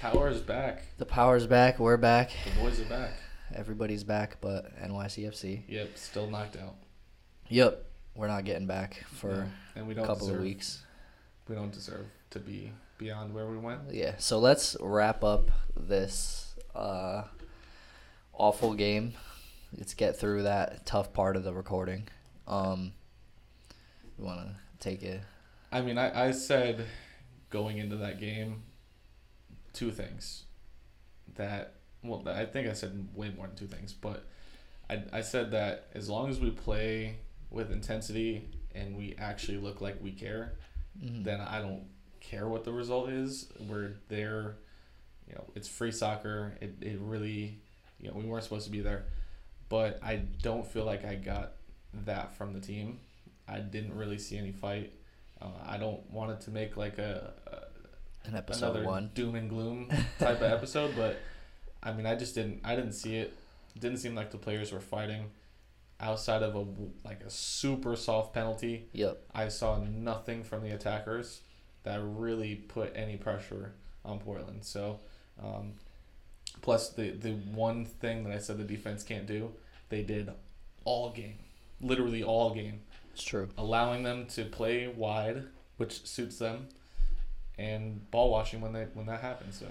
Power is back. The power's back. We're back. The boys are back. Everybody's back, but NYCFC. Yep, still knocked out. Yep, we're not getting back for No, and we a don't couple deserve, of weeks. We don't deserve to be beyond where we went. Yeah, so let's wrap up this uh, awful game. Let's get through that tough part of the recording. Um, you want to take it? I mean, I, I said going into that game two things that well I think I said way more than two things, but I, I said that as long as we play with intensity and we actually look like we care, Mhm. then I don't care what the result is. We're there, you know, it's free soccer. It, it really, you know, we weren't supposed to be there. But I don't feel like I got that from the team. I didn't really see any fight. Uh, I don't want it to make like a, In a episode another one. doom and gloom type of episode, but I mean, I just didn't. I didn't see it. Didn't seem like the players were fighting. Outside of a like a super soft penalty, Yep. I saw nothing from the attackers that really put any pressure on Portland. So, um, plus the the one thing that I said the defense can't do, they did all game, literally all game, It's true. allowing them to play wide, which suits them, and ball watching when they when that happened. So,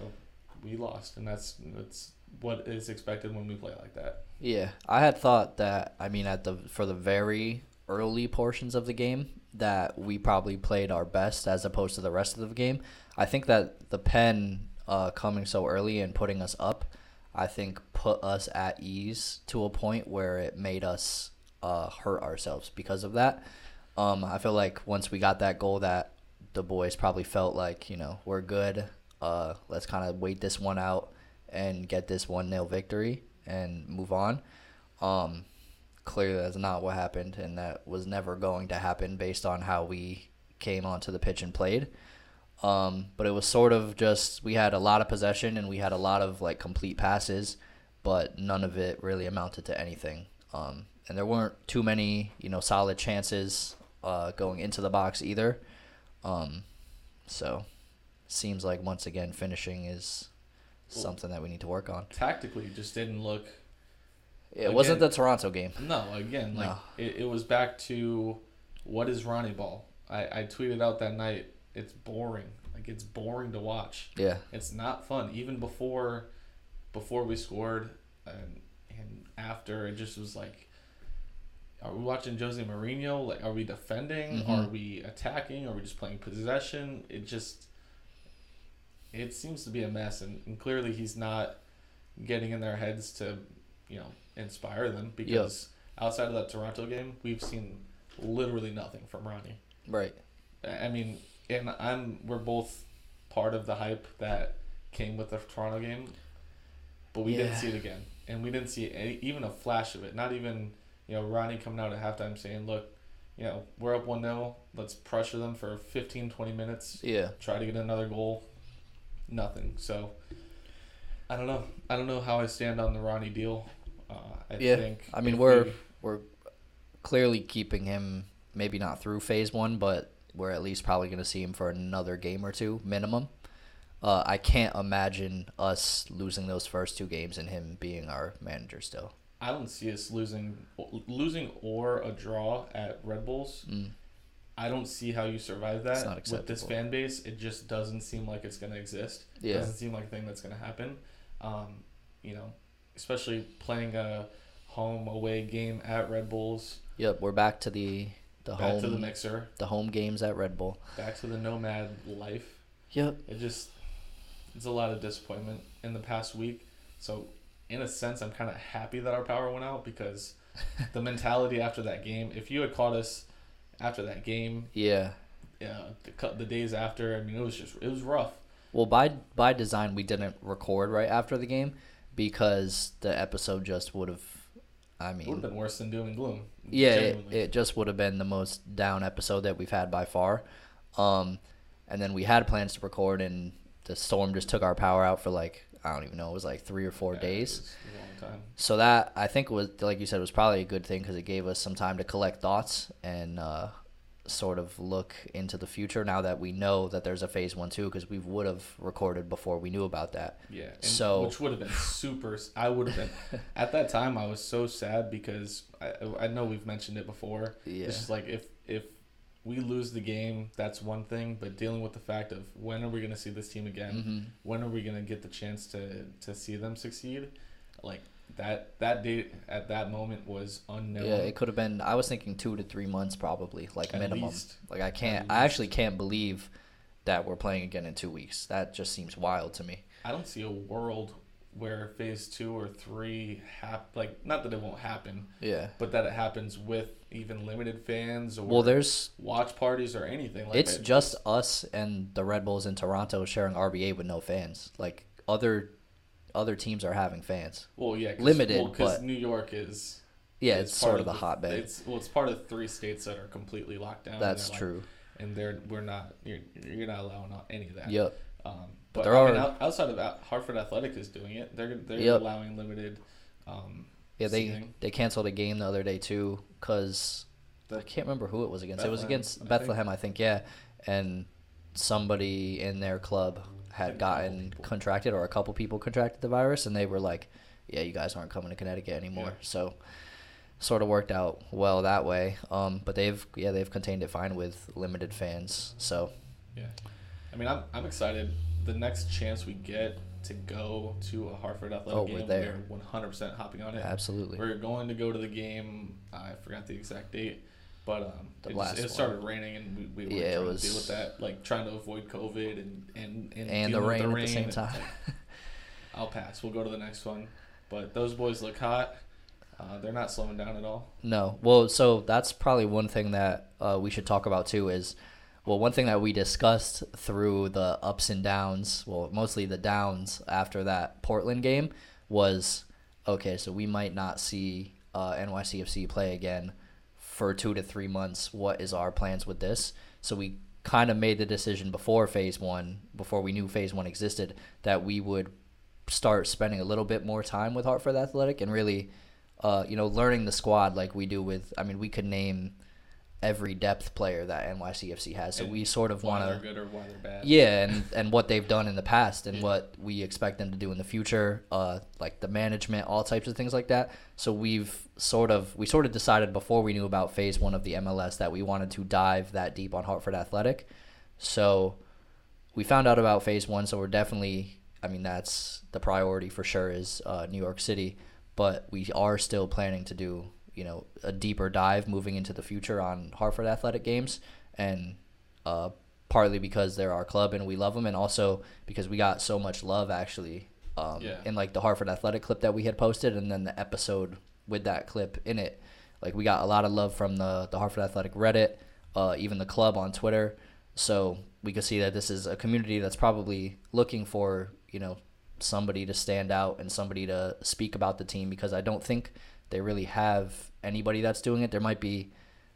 we lost, and that's that's what is expected when we play like that. Yeah, I had thought that. I mean, at the for the very early portions of the game, that we probably played our best as opposed to the rest of the game. I think that the pen uh, coming so early and putting us up, I think put us at ease to a point where it made us uh, hurt ourselves because of that. Um, I feel like once we got that goal, that the boys probably felt like you know we're good. Uh, let's kind of wait this one out and get this one 0 victory and move on. Um, clearly that's not what happened, and that was never going to happen based on how we came onto the pitch and played. Um, but it was sort of just we had a lot of possession and we had a lot of like complete passes, but none of it really amounted to anything. Um, and there weren't too many, you know, solid chances uh, going into the box either. Um, so seems like once again finishing is something that we need to work on. Tactically, it just didn't look It wasn't the Toronto game. No, again, like No. It, it was back to what is Ronny Ball? I, I tweeted out that night. It's boring. Like it's boring to watch. Yeah. It's not fun. Even before, before we scored, and and after, it just was like, are we watching Jose Mourinho? Like, are we defending? Mhm. Are we attacking? Are we just playing possession? It just, it seems to be a mess, and, and clearly he's not getting in their heads to, you know, inspire them because outside of that Toronto game, we've seen literally nothing from Ronny. Right. I mean, and I'm we're both part of the hype that came with the Toronto game, but we didn't see it again, and we didn't see any, even a flash of it. Not even you know Ronny coming out at halftime saying, "Look, you know we're up one 0 Let's pressure them for 15, 20 minutes, Yeah. try to get another goal." Nothing. So I don't know. I don't know how I stand on the Ronny deal. Uh, I Yeah. think I mean, we're we- we're clearly keeping him maybe not through phase one, but we're at least probably going to see him for another game or two minimum. Uh, I can't imagine us losing those first two games and him being our manager still. I don't see us losing losing or a draw at Red Bulls. Mm. I don't see how you survive that with this fan base. It just doesn't seem like it's going to exist. Yeah. doesn't seem like a thing that's going to happen. Um, you know, especially playing a home away game at Red Bulls. Yep, we're back to the the back home to the mixer. the home games at Red Bull. Back to the nomad life. Yep. It just it's a lot of disappointment in the past week. So in a sense, I'm kind of happy that our power went out because the mentality after that game. If you had caught us after that game, Yeah. uh, the, the days after, I mean, it was just it was rough. Well, by by design, we didn't record right after the game because the episode just would have. I It would mean, have been worse than doom and gloom. yeah, it, it just would have been the most down episode that we've had by far. Um, and then we had plans to record, and the storm just took our power out for like I don't even know. It was like three or four Yeah, days. long time. So that I think was like you said was probably a good thing because it gave us some time to collect thoughts and uh, sort of look into the future now that we know that there's a phase one too because we would have recorded before we knew about that. Yeah. So- which would have been super. I would have been at that time. I was so sad because I I know we've mentioned it before. Yeah. It's just like if if we lose the game, that's one thing. But dealing with the fact of when are we going to see this team again? hmm When are we going to get the chance to to see them succeed? Like that that date at that moment was unknown. Yeah, it could have been. I was thinking two to three months probably, like At minimum. least. Like I can't. I actually can't believe that we're playing again in two weeks. That just seems wild to me. I don't see a world where phase two or three hap like not that it won't happen, Yeah. but that it happens with even limited fans or Well, there's. watch parties or anything like that. It's that. just us and the Red Bulls in Toronto sharing RBA with no fans. Like other, other teams are having fans. well, yeah, limited, because but- New York is Yeah, it's part sort of the the hotbed. It's well, it's part of three states that are completely locked down. That's like- true. and they're we're not you're, you're not allowing any of that. Yep. Um, But but there I are- out- outside of Hartford Athletic is doing it. They're they're Yep. allowing limited. Um, Yeah, they seating. they canceled a game the other day too because I can't remember who it was against. it was Bethlehem, against I think. Bethlehem, I think. Yeah, and somebody in their club had think gotten contracted, or a couple people contracted the virus, and they were like, "Yeah, you guys aren't coming to Connecticut anymore." Yeah. So, sort of worked out well that way. Um, but they've yeah they've contained it fine with limited fans. So Yeah, I mean, I'm I'm excited. The next chance we get to go to a Hartford Athletic Oh, we're game, there. we're 100 percent hopping on it. absolutely. We're going to go to the game. I forgot the exact date, but um, The it, last just, it started raining, and we, we were Yeah, it trying was- to deal with that, like trying to avoid COVID and and and, and the dealing with rain, at the same time. like, I'll pass. We'll go to the next one. But those boys look hot. Uh, they're not slowing down at all. No. Well, so that's probably one thing that uh, we should talk about too is, well, one thing that we discussed through the ups and downs, well, mostly the downs after that Portland game was, okay, so we might not see uh, NYCFC play again for two to three months. What is our plans with this? So we kind of made the decision before phase one, before we knew phase one existed, that we would start spending a little bit more time with Hartford Athletic and really, uh, you know, learning the squad like we do with. I mean, we could name every depth player that NYCFC has, so And we sort of want to. good or why they're bad. Yeah, and, and what they've done in the past and what we expect them to do in the future, uh, like the management, all types of things like that. So we've sort of we sort of decided before we knew about phase one of the MLS that we wanted to dive that deep on Hartford Athletic. So we found out about phase one, so we're definitely I mean that's the priority for sure is uh, New York City, but we are still planning to do you know a deeper dive moving into the future on Hartford Athletic games and uh, partly because they're our club and we love them, and also because we got so much love actually um, Yeah. in like the Hartford Athletic clip that we had posted, and then the episode with that clip in it. Like we got a lot of love from the the Hartford Athletic Reddit, uh, even the club on Twitter. So we could see that this is a community that's probably looking for you know somebody to stand out and somebody to speak about the team because I don't think they really have anybody that's doing it. There might be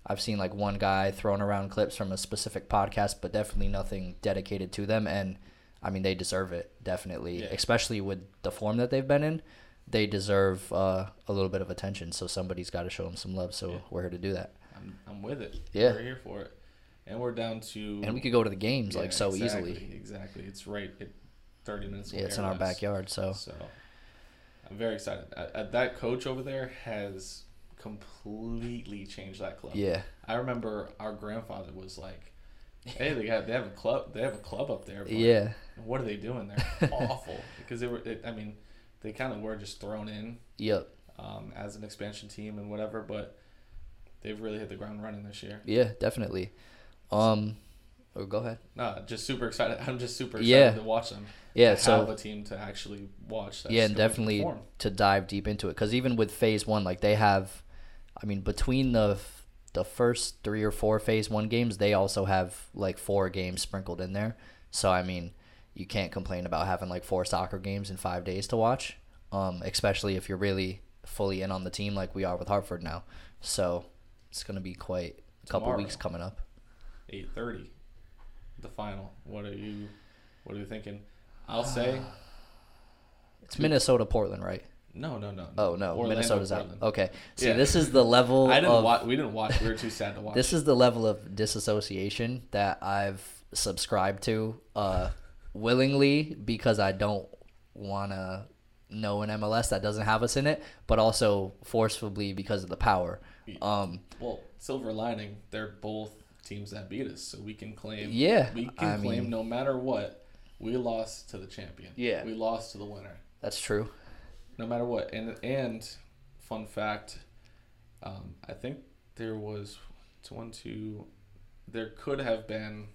I've seen like one guy throwing around clips from a specific podcast, but definitely nothing dedicated to them. And I mean, they deserve it definitely, Yeah. especially with the form that they've been in. They deserve uh, a little bit of attention, so somebody's got to show them some love. So Yeah. we're here to do that, I'm, I'm with it. Yeah. We're here for it. And we're down to. and we could go to the games Yeah, like so exactly, easily. Exactly. It's right at 30 minutes away. Yeah, it's in our backyard, so So I'm very excited. Uh, uh, that coach over there has completely changed that club. yeah, I remember our grandfather was like, "Hey, they got they have a club. They have a club up there. But yeah, What are they doing there? Awful. Because they were. It, I mean, they kind of were just thrown in yep, um, as an expansion team and whatever, but they've really hit the ground running this year. yeah, definitely. Um, oh, go ahead. No, just super excited. I'm just super excited Yeah. to watch them. Yeah, so have a team to actually watch. Yeah, and definitely perform. to dive deep into it because even with phase one, like they have, I mean, between the the first three or four phase one games, they also have like four games sprinkled in there. So I mean, you can't complain about having like four soccer games in five days to watch, um, especially if you're really fully in on the team like we are with Hartford now. So it's gonna be quite a couple weeks coming up. eight thirty, the final. What are you? What are you thinking? I'll say It's Minnesota Portland, right? No, no, no. Oh no, Orlando, Minnesota's out. Portland. Okay, see, Yeah. this is the level. I didn't of, watch. We didn't watch. We were too sad to watch. This is the level of disassociation that I've subscribed to uh, willingly because I don't want to know an MLS that doesn't have us in it, but also forcefully because of the power. Um, well, silver lining. They're both teams that beat us, so we can claim. Yeah, we can I claim mean- no matter what. We lost to the champion. Yeah. we lost to the winner. that's true. no matter what. And and fun fact, um, I think there was one two, there could have been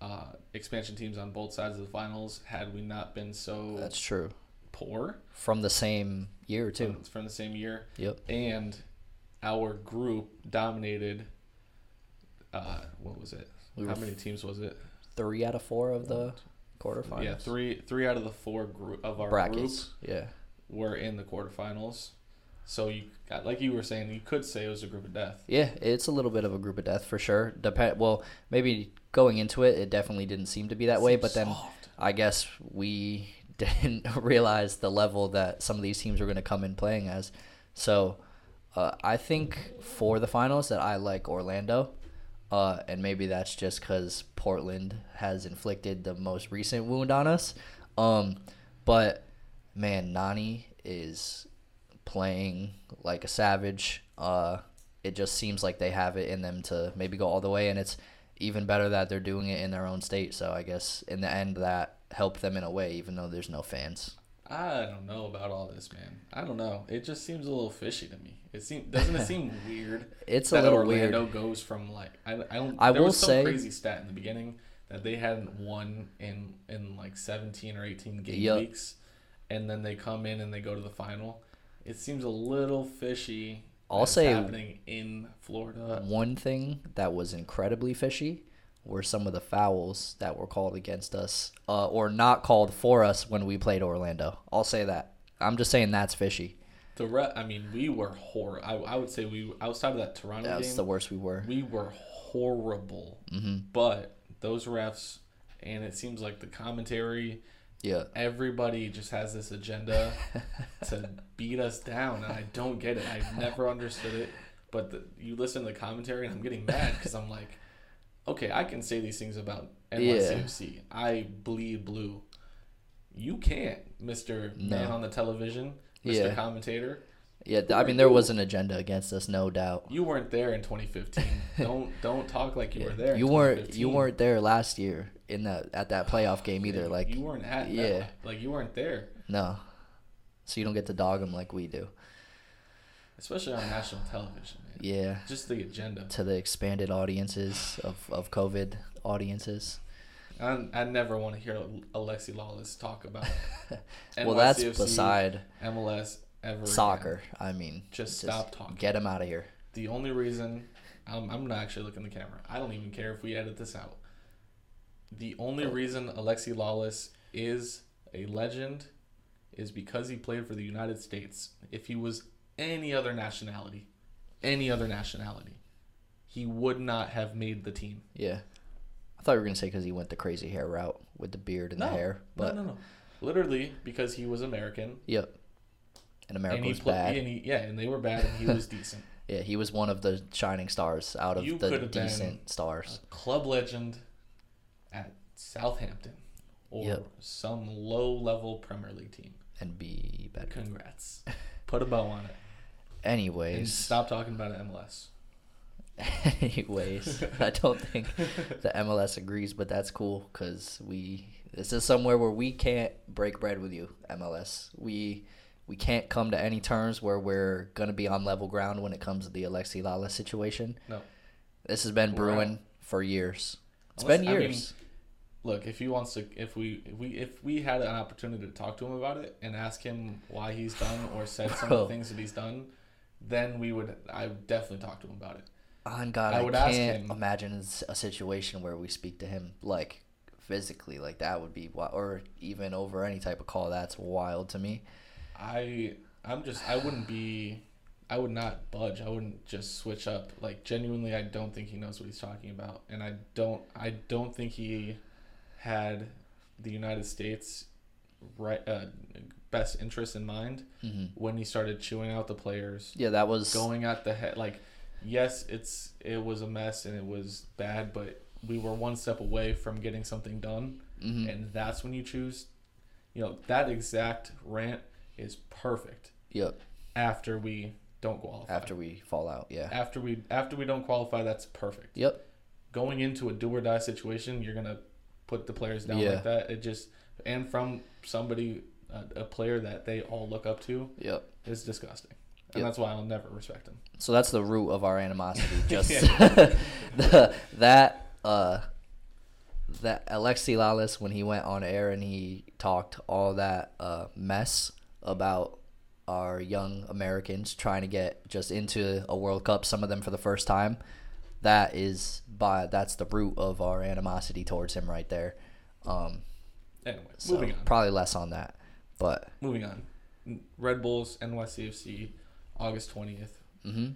uh, expansion teams on both sides of the finals had we not been so That's true. poor From the same year too. from, from the same year, Yep. and our group dominated. Uh, what was it? We How many teams was it? Three out of four of the quarterfinals. Yeah, three three out of the four group of our group brackets. Yeah. were in the quarterfinals. So you, like you were saying, you could say it was a group of death. Yeah, it's a little bit of a group of death for sure. Depend. Well, maybe going into it, it definitely didn't seem to be that way. But then soft. I guess we didn't realize the level that some of these teams were going to come in playing as. So uh, I think for the finals that I like Orlando. Uh, and maybe that's just because Portland has inflicted the most recent wound on us. Um, but man, Nani is playing like a savage. Uh, it just seems like they have it in them to maybe go all the way, and it's even better that they're doing it in their own state. So I guess in the end, that helped them in a way, even though there's no fans. I don't know about all this, man. I don't know. It just seems a little fishy to me. It seems doesn't it seem weird? It's a that little Orlando weird. goes from like I, I don't. I there will was some say- crazy stat in the beginning that they hadn't won in in like seventeen or eighteen game Yup. weeks, and then they come in and they go to the final. It seems a little fishy. I'll say- happening in Florida. One thing that was incredibly fishy were some of the fouls that were called against us, uh, or not called for us when we played Orlando. I'll say that. I'm just saying that's fishy. The re- I mean, we were hor. I, I would say we outside of that Toronto That's game. the worst we were. we were horrible. Mm-hmm. But those refs, and it seems like the commentary, Yeah. everybody just has this agenda to beat us down, and I don't get it. I've never understood it. But the, you listen to the commentary, and I'm getting mad because I'm like, okay, I can say these things about NYCFC. I bleed blue. You can't, Mister Man on the television, Mister Yeah. Commentator. Yeah, I mean there was an agenda against us, no doubt. You weren't there in 2015. don't don't talk like you were there. You weren't you weren't there last year in that at that playoff game either. Yeah, Like you weren't at yeah. yeah, like you weren't there, no, so you don't get to dog them like we do. especially on national television. Yeah, Just the agenda. to the expanded audiences of of COVID audiences. I, I never want to hear Alexi Lalas talk about well, that's beside MLS ever again. soccer. I mean, Just stop talking. Get him out of here. The only reason I'm I'm not actually looking at the camera. I don't even care if we edit this out. The only oh. reason Alexi Lalas is a legend is because he played for the United States. If he was any other nationality, any other nationality, he would not have made the team. Yeah, I thought you were gonna say because he went the crazy hair route with the beard and No, the hair, but no, no, no. Literally because he was American. yep. And America and was pla- bad. And he, yeah, and they were bad, and he was decent. Yeah, he was one of the shining stars out of You the decent stars. a club legend at Southampton or Yep. some low level Premier League team. And be better. Congrats. Put a bow on it. And Anyways, stop talking about MLS. anyways, I don't think the MLS agrees, but that's cool because we this is somewhere where we can't break bread with you, MLS. We we can't come to any terms where we're gonna be on level ground when it comes to the Alexi Lala situation. No. This has been We're brewing for years. It's Unless- been I mean, years. Look, if he wants to, if we, if we, if we had an opportunity to talk to him about it and ask him why he's done or said some of the oh. things that he's done, then we would. I would definitely talk to him about it. On God, I I, would ask can't him- imagine a situation where we speak to him like physically, like that would be, or even over any type of call. That's wild to me. I I'm just I wouldn't be I would not budge. I wouldn't just switch up. Like genuinely I don't think he knows what he's talking about. And I don't I don't think he had the United States right uh, best interest in mind hmm when he started chewing out the players, Yeah, that was going at the head. Like, yes, it's it was a mess and it was bad, but we were one step away from getting something done, mhm. and that's when you choose. You know that exact rant is perfect Yep. after we don't qualify. After we fall out, yeah. after we after we don't qualify, that's perfect. Yep. Going into a do or die situation, you're gonna put the players down Yeah. like that. It just and from somebody a, a player that they all look up to Yep. is disgusting, and Yep. that's why I'll never respect him. So that's the root of our animosity. Just the, that uh, that Alexi Lalas when he went on air and he talked all that uh, mess about our young Americans trying to get just into a World Cup, some of them for the first time. That is by that's the root of our animosity towards him right there. Um, Anyway, so moving on. probably less on that, but moving on. Red Bulls NYCFC, August twentieth hmm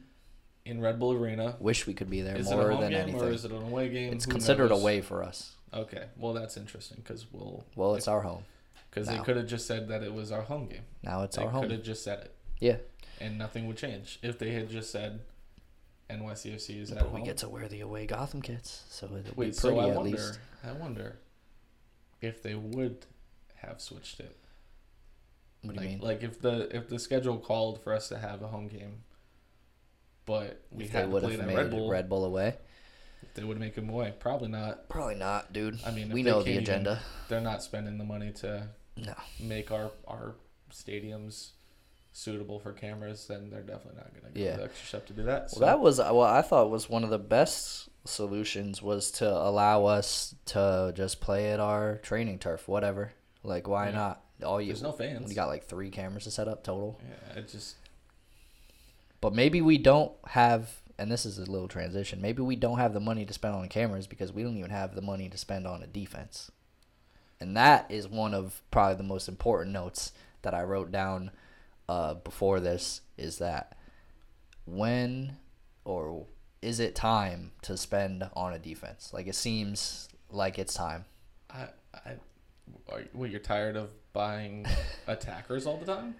in Red Bull Arena. wish we could be there Is it a more home than game anything. or is it an away game? it's Who considered knows? away for us. Okay, well that's interesting because we'll Well, it's our home. because they could have just said that it was our home game. Now it's they our home. could have just said it. Yeah. and nothing would change if they had just said NYCFC is at But home. we get to wear the away Gotham kits, so it'll be Wait, pretty so I at wonder, least. I wonder if they would have switched it. What do like, you mean? like if the if the schedule called for us to have a home game, but we if had to would play have that made Red Bull, Red Bull away? if they would make them away. Probably not. Probably not, dude. I mean, we know the can't even- agenda. They're not spending the money to No. make our our stadiums suitable for cameras. Then they're definitely not going to go Yeah. the extra step to do that. Well, that was uh, what I thought was one of the best solutions was to allow us to just play at our training turf, whatever. Like, why Yeah. not? All you There's no fans. you got like three cameras to set up total. yeah, it just But maybe we don't have, and this is a little transition. Maybe we don't have the money to spend on cameras because we don't even have the money to spend on a defense. And that is one of probably the most important notes that I wrote down uh, before this is that when or is it time to spend on a defense? Like it seems like it's time. I, I, are, what, you're tired of buying attackers all the time?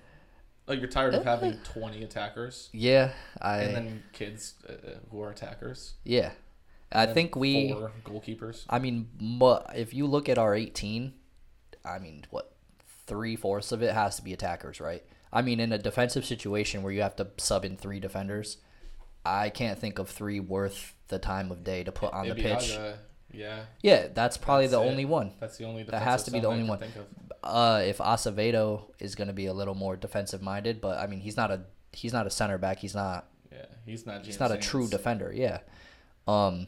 Like you're tired of having 20 attackers Yeah, I and then kids uh, who are attackers. yeah. I think we four goalkeepers. I mean, but if you look at our 18, I mean, what three fourths of it has to be attackers, right? I mean, in a defensive situation where you have to sub in three defenders, I can't think of three worth the time of day to put on the pitch. Ibeagha, yeah, Yeah, that's probably That's the it. only one. that's the only. That has to be the only one. think of. Uh, if Acevedo is going to be a little more defensive minded, but I mean, he's not a he's not a center back. He's not Yeah, he's not. he's not a true defender. Yeah. Um,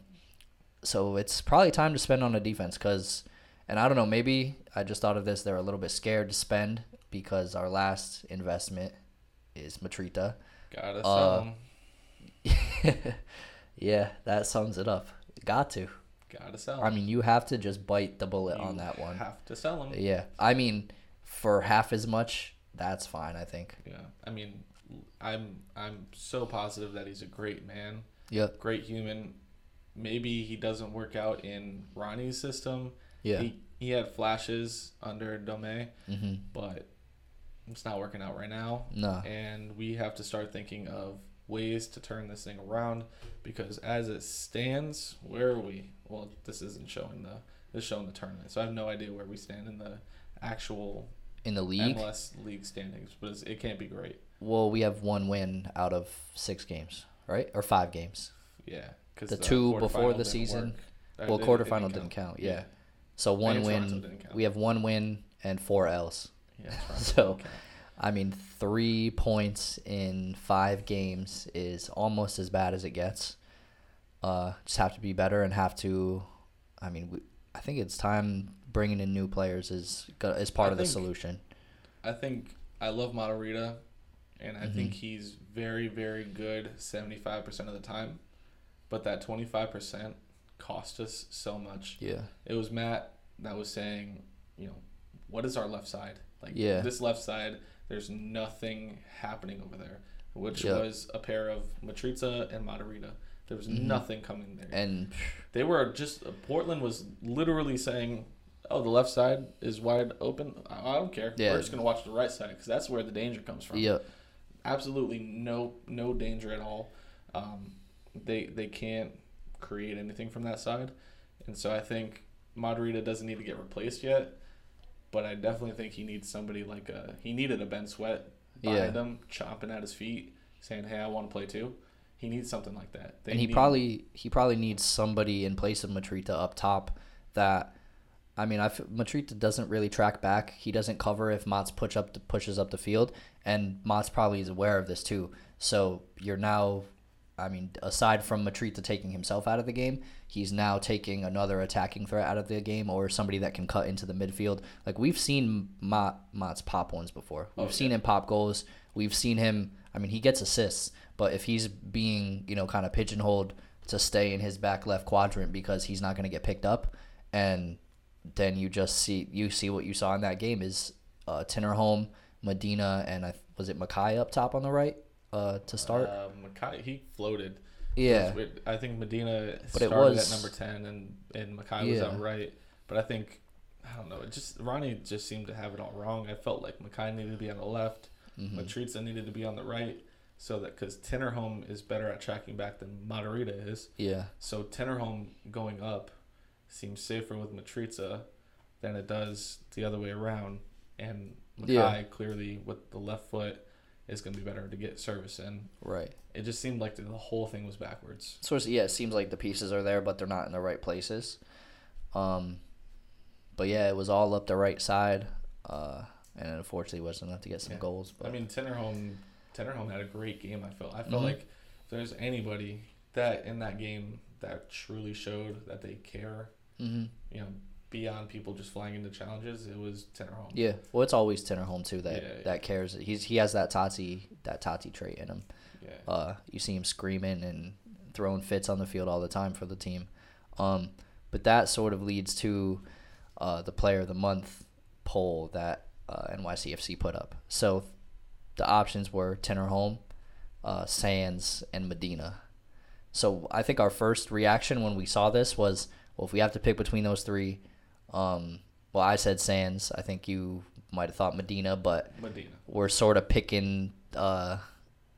so it's probably time to spend on a defense because, and I don't know, maybe I just thought of this. They're a little bit scared to spend because our last investment is Mitrita. Gotta Uh, sell him. yeah, that sums it up. Got to. Gotta sell. I mean, you have to just bite the bullet You on that one. Have to sell him. Yeah, I mean, for half as much, that's fine. I think. Yeah, I mean, I'm I'm so positive that he's a great man, Yep. great human. Maybe he doesn't work out in Ronny's system. Yeah. He he had flashes under Dome, hmm but it's not working out right now. No. And we have to start thinking of ways to turn this thing around because as it stands, where are we? Well, this isn't showing the this is showing the tournament, so I have no idea where we stand in the actual In the league, MLS league standings, but it's, it can't be great. well, we have one win out of six games, right? Or five games. Yeah, because The two before the season- uh, Well, quarterfinal didn't count. Yeah. So one win. We have one win and four L's. Yeah, So- didn't. I mean, three points in five games is almost as bad as it gets. Uh, just have to be better and have to. I mean, we, I think it's time bringing in new players is is part I of the solution. I think I love Matarrita, and I Mm-hmm. think he's very, very good seventy five percent of the time, but that twenty five percent cost us so much. Yeah. It was Matt that was saying, you know, what is our left side? Like Yeah. this left side, there's nothing happening over there, which Yeah. was a pair of Mitrita and Matarrita. There was Mhm. nothing coming there. And They were just Portland was literally saying, oh, the left side is wide open. I, I don't care. Yeah. We're just gonna watch the right side because that's where the danger comes from. Yeah, absolutely no no danger at all. Um, they they can't create anything from that side, and so I think Matarrita doesn't need to get replaced yet. But I definitely think he needs somebody like a he needed a Ben Sweat behind Yeah. him, chomping at his feet, saying, "Hey, I want to play too." He needs something like that. They and he need- probably he probably needs somebody in place of Mitrita up top that I mean, I Mitrita doesn't really track back. He doesn't cover if Mott's push up the, pushes up the field, and Mott's probably is aware of this too. So you're now, I mean, aside from Mitrita taking himself out of the game, he's now taking another attacking threat out of the game or somebody that can cut into the midfield. Like we've seen Mott Mott's pop ones before. We've Oh, seen him pop goals. We've seen him. I mean, he gets assists, but if he's being you know kind of pigeonholed to stay in his back left quadrant because he's not going to get picked up, and then you just see you see what you saw in that game is uh, Tinnerholm, Medina, and I was it Mackay up top on the right uh, to start. Uh, Mackay, he floated. yeah, was. I think Medina But it started was- at number ten, and and Mackay was Yeah. out right. But I think I don't know. It just Ronnie just seemed to have it all wrong. I felt like Mackay needed to be on the left, Mhm. Mitrita needed to be on the right, so that because Tinnerholm is better at tracking back than Matarrita is. yeah, So Tinnerholm going up seems safer with Mitrita than it does the other way around. And Mackay Yeah. clearly with the left foot is going to be better to get service in. right. It just seemed like the whole thing was backwards. So it's, yeah, it seems like the pieces are there, but they're not in the right places. Um, but yeah, it was all up the right side, uh, and unfortunately wasn't enough to get some Yeah. goals. But I mean, Tinnerholm, Tinnerholm had a great game. I felt. I felt Mhm. like if there's anybody that in that game that truly showed that they care, hmm you know, beyond people just flying into challenges, it was Tinnerholm. yeah, well, it's always Tinnerholm too that Yeah, yeah. that cares. He's he has that Tati that Tati trait in him. Yeah. Uh, you see him screaming and throwing fits on the field all the time for the team. Um, but that sort of leads to uh, the player of the month poll that uh, NYCFC put up. So the options were Tinnerholm, uh, Sands, and Medina. So I think our first reaction when we saw this was, well, if we have to pick between those three, um, well, I said Sands. I think you might have thought Medina, but Medina. we're sort of picking uh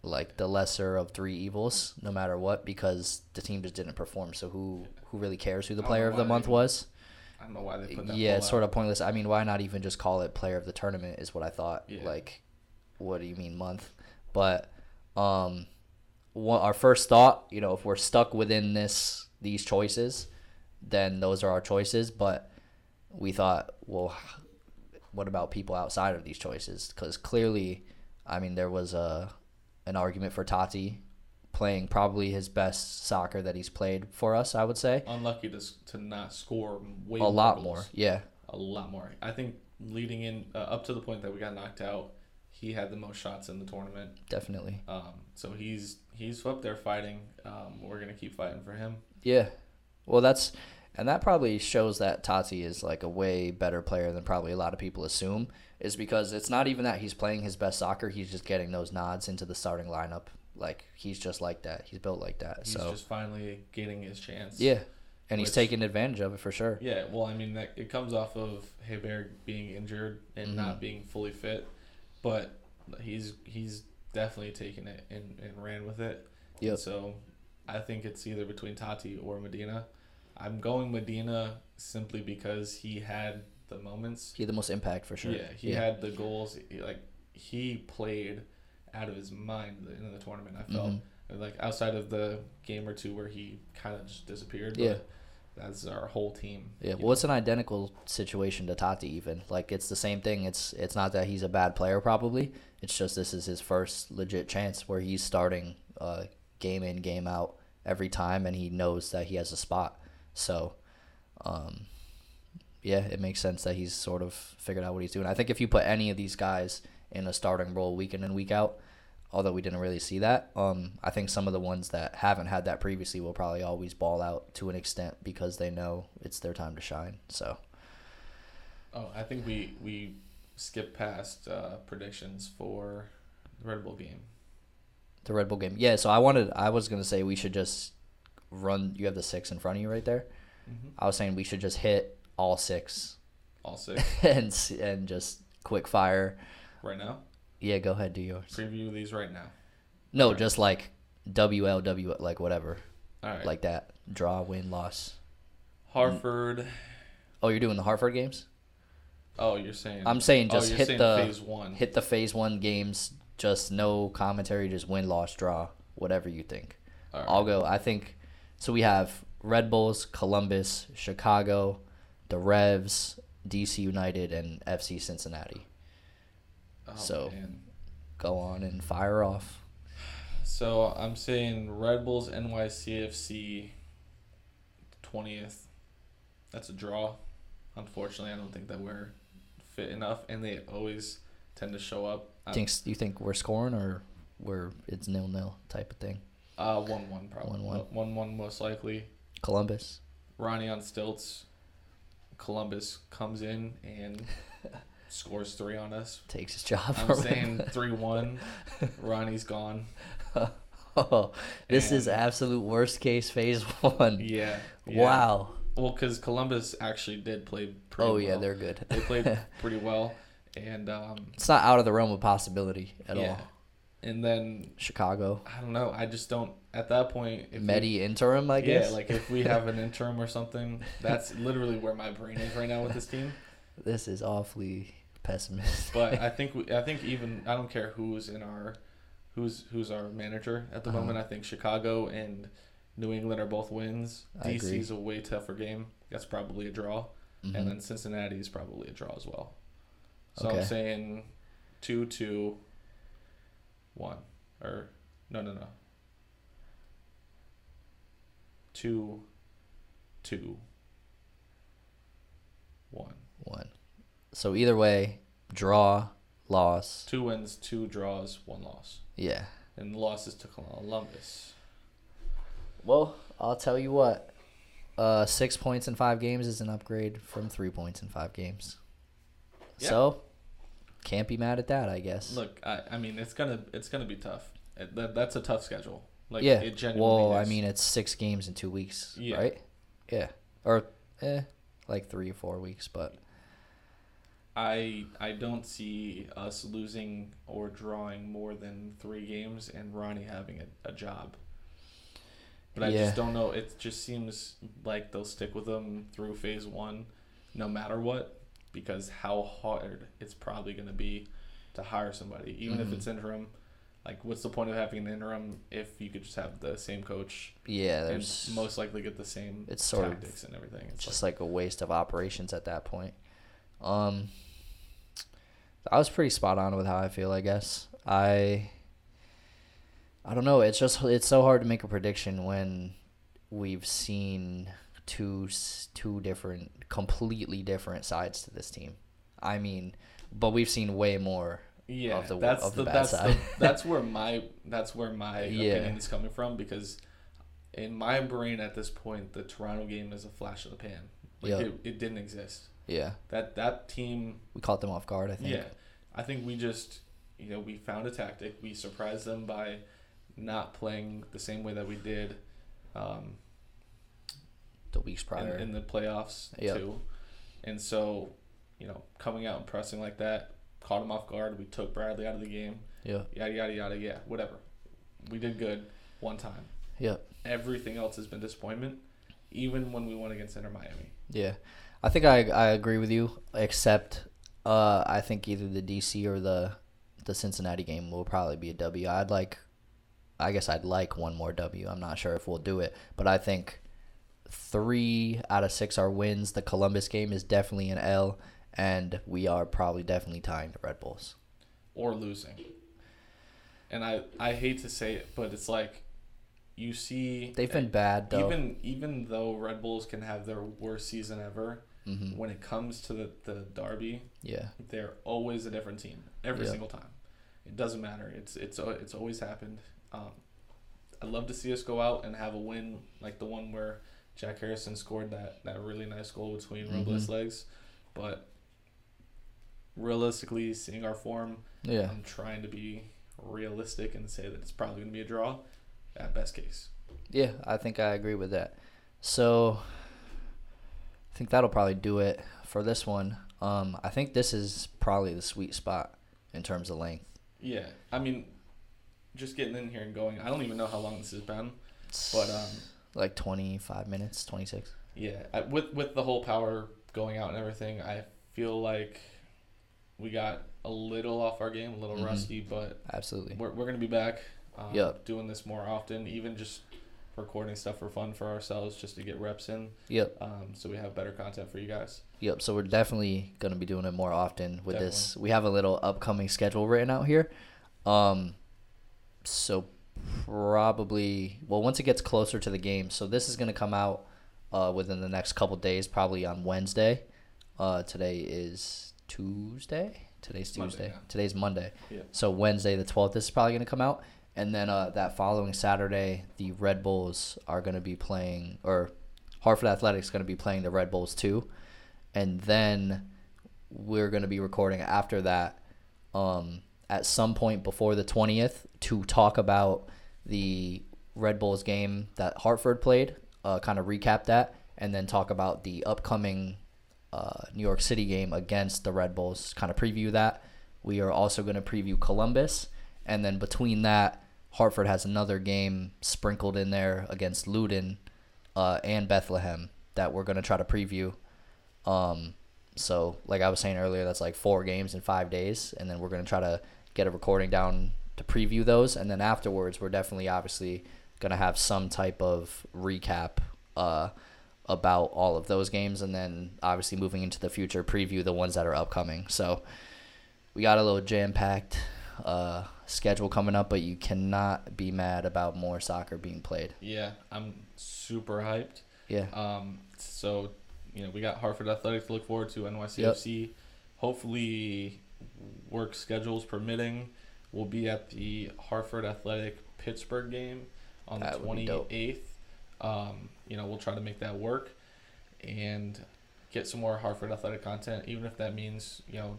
like the lesser of three evils no matter what because the team just didn't perform so who who really cares who the player of the month they- was I don't know why they put that. yeah it's sort of pointless i mean why not even just call it player of the tournament is what i thought Yeah. like what do you mean month but um our first thought you know if we're stuck within this these choices then those are our choices but we thought well what about people outside of these choices because clearly i mean there was a an argument for tati playing probably his best soccer that he's played for us i would say unlucky to to not score way a lot goals. more yeah A lot more. I think leading in uh, up to the point that we got knocked out, he had the most shots in the tournament. definitely Um, so he's he's up there fighting. Um, we're gonna keep fighting for him. Yeah. Well, that's and that probably shows that Tati is like a way better player than probably a lot of people assume. Is because it's not even that he's playing his best soccer; he's just getting those nods into the starting lineup. Like he's just like that. He's built like that. So he's so just finally getting his chance. yeah, and he's taking advantage of it for sure. Yeah, well, I mean, that it comes off of Heber being injured and Mhm. not being fully fit, but he's he's definitely taken it and, and ran with it. Yeah. So I think it's either between Tati or Medina. I'm going Medina simply because he had the moments. He had the most impact for sure. Yeah, he had the goals. He, like he played out of his mind in the tournament. I felt Mhm. like outside of the game or two where he kind of just disappeared. But Yeah. that's our whole team. Yeah, well, it's an identical situation to Tati. Even like it's the same thing. It's it's not that he's a bad player. Probably it's just this is his first legit chance where he's starting uh, game in game out every time, and he knows that he has a spot. So, um, yeah, it makes sense that he's sort of figured out what he's doing. I think if you put any of these guys in a starting role week in and week out, although we didn't really see that, um, I think some of the ones that haven't had that previously will probably always ball out to an extent because they know it's their time to shine. So Oh, I think we we skipped past uh, predictions for the Red Bull game. the Red Bull game, yeah. So I wanted, I was gonna say we should just run. You have the six in front of you right there. Mm-hmm. I was saying we should just hit all six All six and and just quick fire. right now. Yeah, go ahead, do yours. Preview these right now. No, Alright. just like WLW, like whatever, All right. like that. Draw, win, loss. Hartford. Oh, you're doing the Harford games? Oh, you're saying. I'm saying oh, just you're hit saying the phase one. hit the phase one games. Just no commentary, just win, loss, draw, whatever you think. All right. I'll go. I think so. We have Red Bulls, Columbus, Chicago, the Revs, DC United, and FC Cincinnati. Oh, so- man. Go on and fire off. So I'm saying Red Bulls NYCFC. Twentieth. That's a draw. Unfortunately, I don't think that we're fit enough, and they always tend to show up. Thinks you think we're scoring or we're it's nil nil type of thing? Uh, one one probably. 1-1. One one most likely. Columbus. Ronny on stilts. Columbus comes in and scores three on us. takes his job. I'm saying three one. Ronny's gone. oh, this is absolute worst case phase one. Yeah. yeah. Wow. Well, because Columbus actually did play pretty. Oh yeah, they're good. They played pretty well, and um, it's not out of the realm of possibility at yeah. all. And then Chicago. I don't know. I just don't. At that point, if we- Medi interim, I guess. yeah, like if we have an interim or something, that's literally where my brain is right now with this team. this is awfully pessimistic. But I think we, I think even I don't care who's in our, who's who's our manager at the Uh-huh. moment. I think Chicago and New England are both wins. I agree. DC's a way tougher game. That's probably a draw. Mhm. and then Cincinnati is probably a draw as well. So Okay. I'm saying two two one or no no no two two one one. So either way, draw, loss. two wins two draws one loss Yeah. and the losses to Columbus. Well, I'll tell you what. Uh, six points in five games is an upgrade from three points in five games. Yeah. So, can't be mad at that, I guess. Look, I, I mean it's gonna it's gonna be tough. It, that, that's a tough schedule. Like yeah. it genuinely well, I mean, it's six games in two weeks, Yeah. right? Yeah. Or, eh, like three or four weeks, but I I don't see us losing or drawing more than three games and Ronny having a, a job. But I Yeah. just don't know. It just seems like they'll stick with him through phase one, no matter what, because how hard it's probably going to be to hire somebody, even if Mhm. it's interim. Like, what's the point of having an interim if you could just have the same coach yeah, and there's most likely get the same It's sort of tactics and everything? It's just like a waste of operations at that point. Um, I was pretty spot on with how I feel. I guess I. I don't know. It's just it's so hard to make a prediction when we've seen two two different, completely different sides to this team. I mean, but we've seen way more. Yeah, of the- that's of the, the that's the, that's where my that's where my Yeah. opinion is coming from because in my brain at this point the Toronto game is a flash in the pan. Like Yeah. it, it didn't exist. Yeah, That that team we caught them off guard. I think. yeah. I think we just you know, we found a tactic. We surprised them by not playing the same way that we did um, The weeks in, prior. in the playoffs Yep. too. And so, you know, coming out and pressing like that, caught him off guard. We took Bradley out of the game. yeah. yada yada yada yeah whatever we did good one time Yeah. everything else has been disappointment even when we won against Inter Miami Yeah, I think I I agree with you. Except, uh, I think either the DC or the the Cincinnati game will probably be a W. I'd like, I guess I'd like one more W. I'm not sure if we'll do it, but I think three out of six are wins. The Columbus game is definitely an L, and we are probably definitely tying the Red Bulls. or losing and I I hate to say it but it's like you see They've been bad though. even even though Red Bulls can have their worst season ever hmm when it comes to the, the derby Yeah, they're always a different team every Yeah. single time. It doesn't matter. It's it's it's always happened. Um, I'd love to see us go out and have a win like the one where Jack Harrison scored that, that really nice goal between Mhm. Robles' legs, but realistically, seeing our form, yeah. I'm trying to be realistic and say that it's probably going to be a draw, at best case. Yeah, I think I agree with that. So I think that'll probably do it for this one. Um, I think this is probably the sweet spot in terms of length. Yeah, I mean, just getting in here and going. I don't even know how long this has been, but um, like 25 minutes, 26. yeah, I, with with the whole power going out and everything, I feel like we got a little off our game, a little Mhm. rusty, but Absolutely. we're we're gonna be back. Um, Yep. Doing this more often, even just recording stuff for fun for ourselves, just to get reps in. Yep. Um, so we have better content for you guys. Yep. So we're definitely gonna be doing it more often with this. We have a little upcoming schedule written out here. Um, so probably well once it gets closer to the game. So this is gonna come out uh, within the next couple days, probably on Wednesday. Uh, today is Tuesday. Today's Monday, Tuesday. yeah. Today's Monday. Yeah. So Wednesday the twelfth. This is probably gonna come out, and then uh, that following Saturday, the Red Bulls are gonna be playing, or Hartford Athletics gonna be playing the Red Bulls too, and then we're gonna be recording after that, um, at some point before the twentieth to talk about the Red Bulls game that Hartford played, uh, kind of recap that, and then talk about the upcoming uh, New York City game against the Red Bulls, kind of preview that. We are also going to preview Columbus, and then between that, Hartford has another game sprinkled in there against Loudoun uh, and Bethlehem that we're going to try to preview. Um, so, like I was saying earlier, that's like four games in five days, and then we're going to try to get a recording down to preview those, and then afterwards, we're definitely obviously going to have some type of recap uh, about all of those games, and then obviously moving into the future, preview the ones that are upcoming. So, we got a little jam packed uh, schedule coming up, but you cannot be mad about more soccer being played. Yeah, I'm super hyped. Yeah. Um, so, you know, we got Hartford Athletic to look forward to, NYCFC. Hopefully, work schedules permitting, we'll be at the Hartford Athletic Pittsburgh game on the That dope. 28th. Um, you know, we'll try to make that work and get some more Hartford Athletic content, even if that means, you know,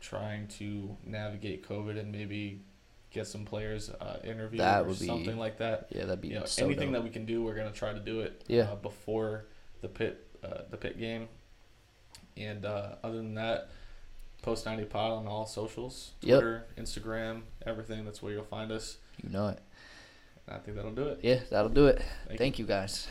trying to navigate COVID and maybe get some players uh, interviewed That or would be- something like that Yeah, that'd be you know, so anything dope. that we can do, we're gonna try to do it. Yeah. Uh, before the pit, uh, the pit game, and uh, other than that, post ninety pod on all socials, Yep. Twitter, Instagram, everything. That's where you'll find us. you know it. And I think that'll do it. Yeah, that'll do it. Thank you. Thank you guys.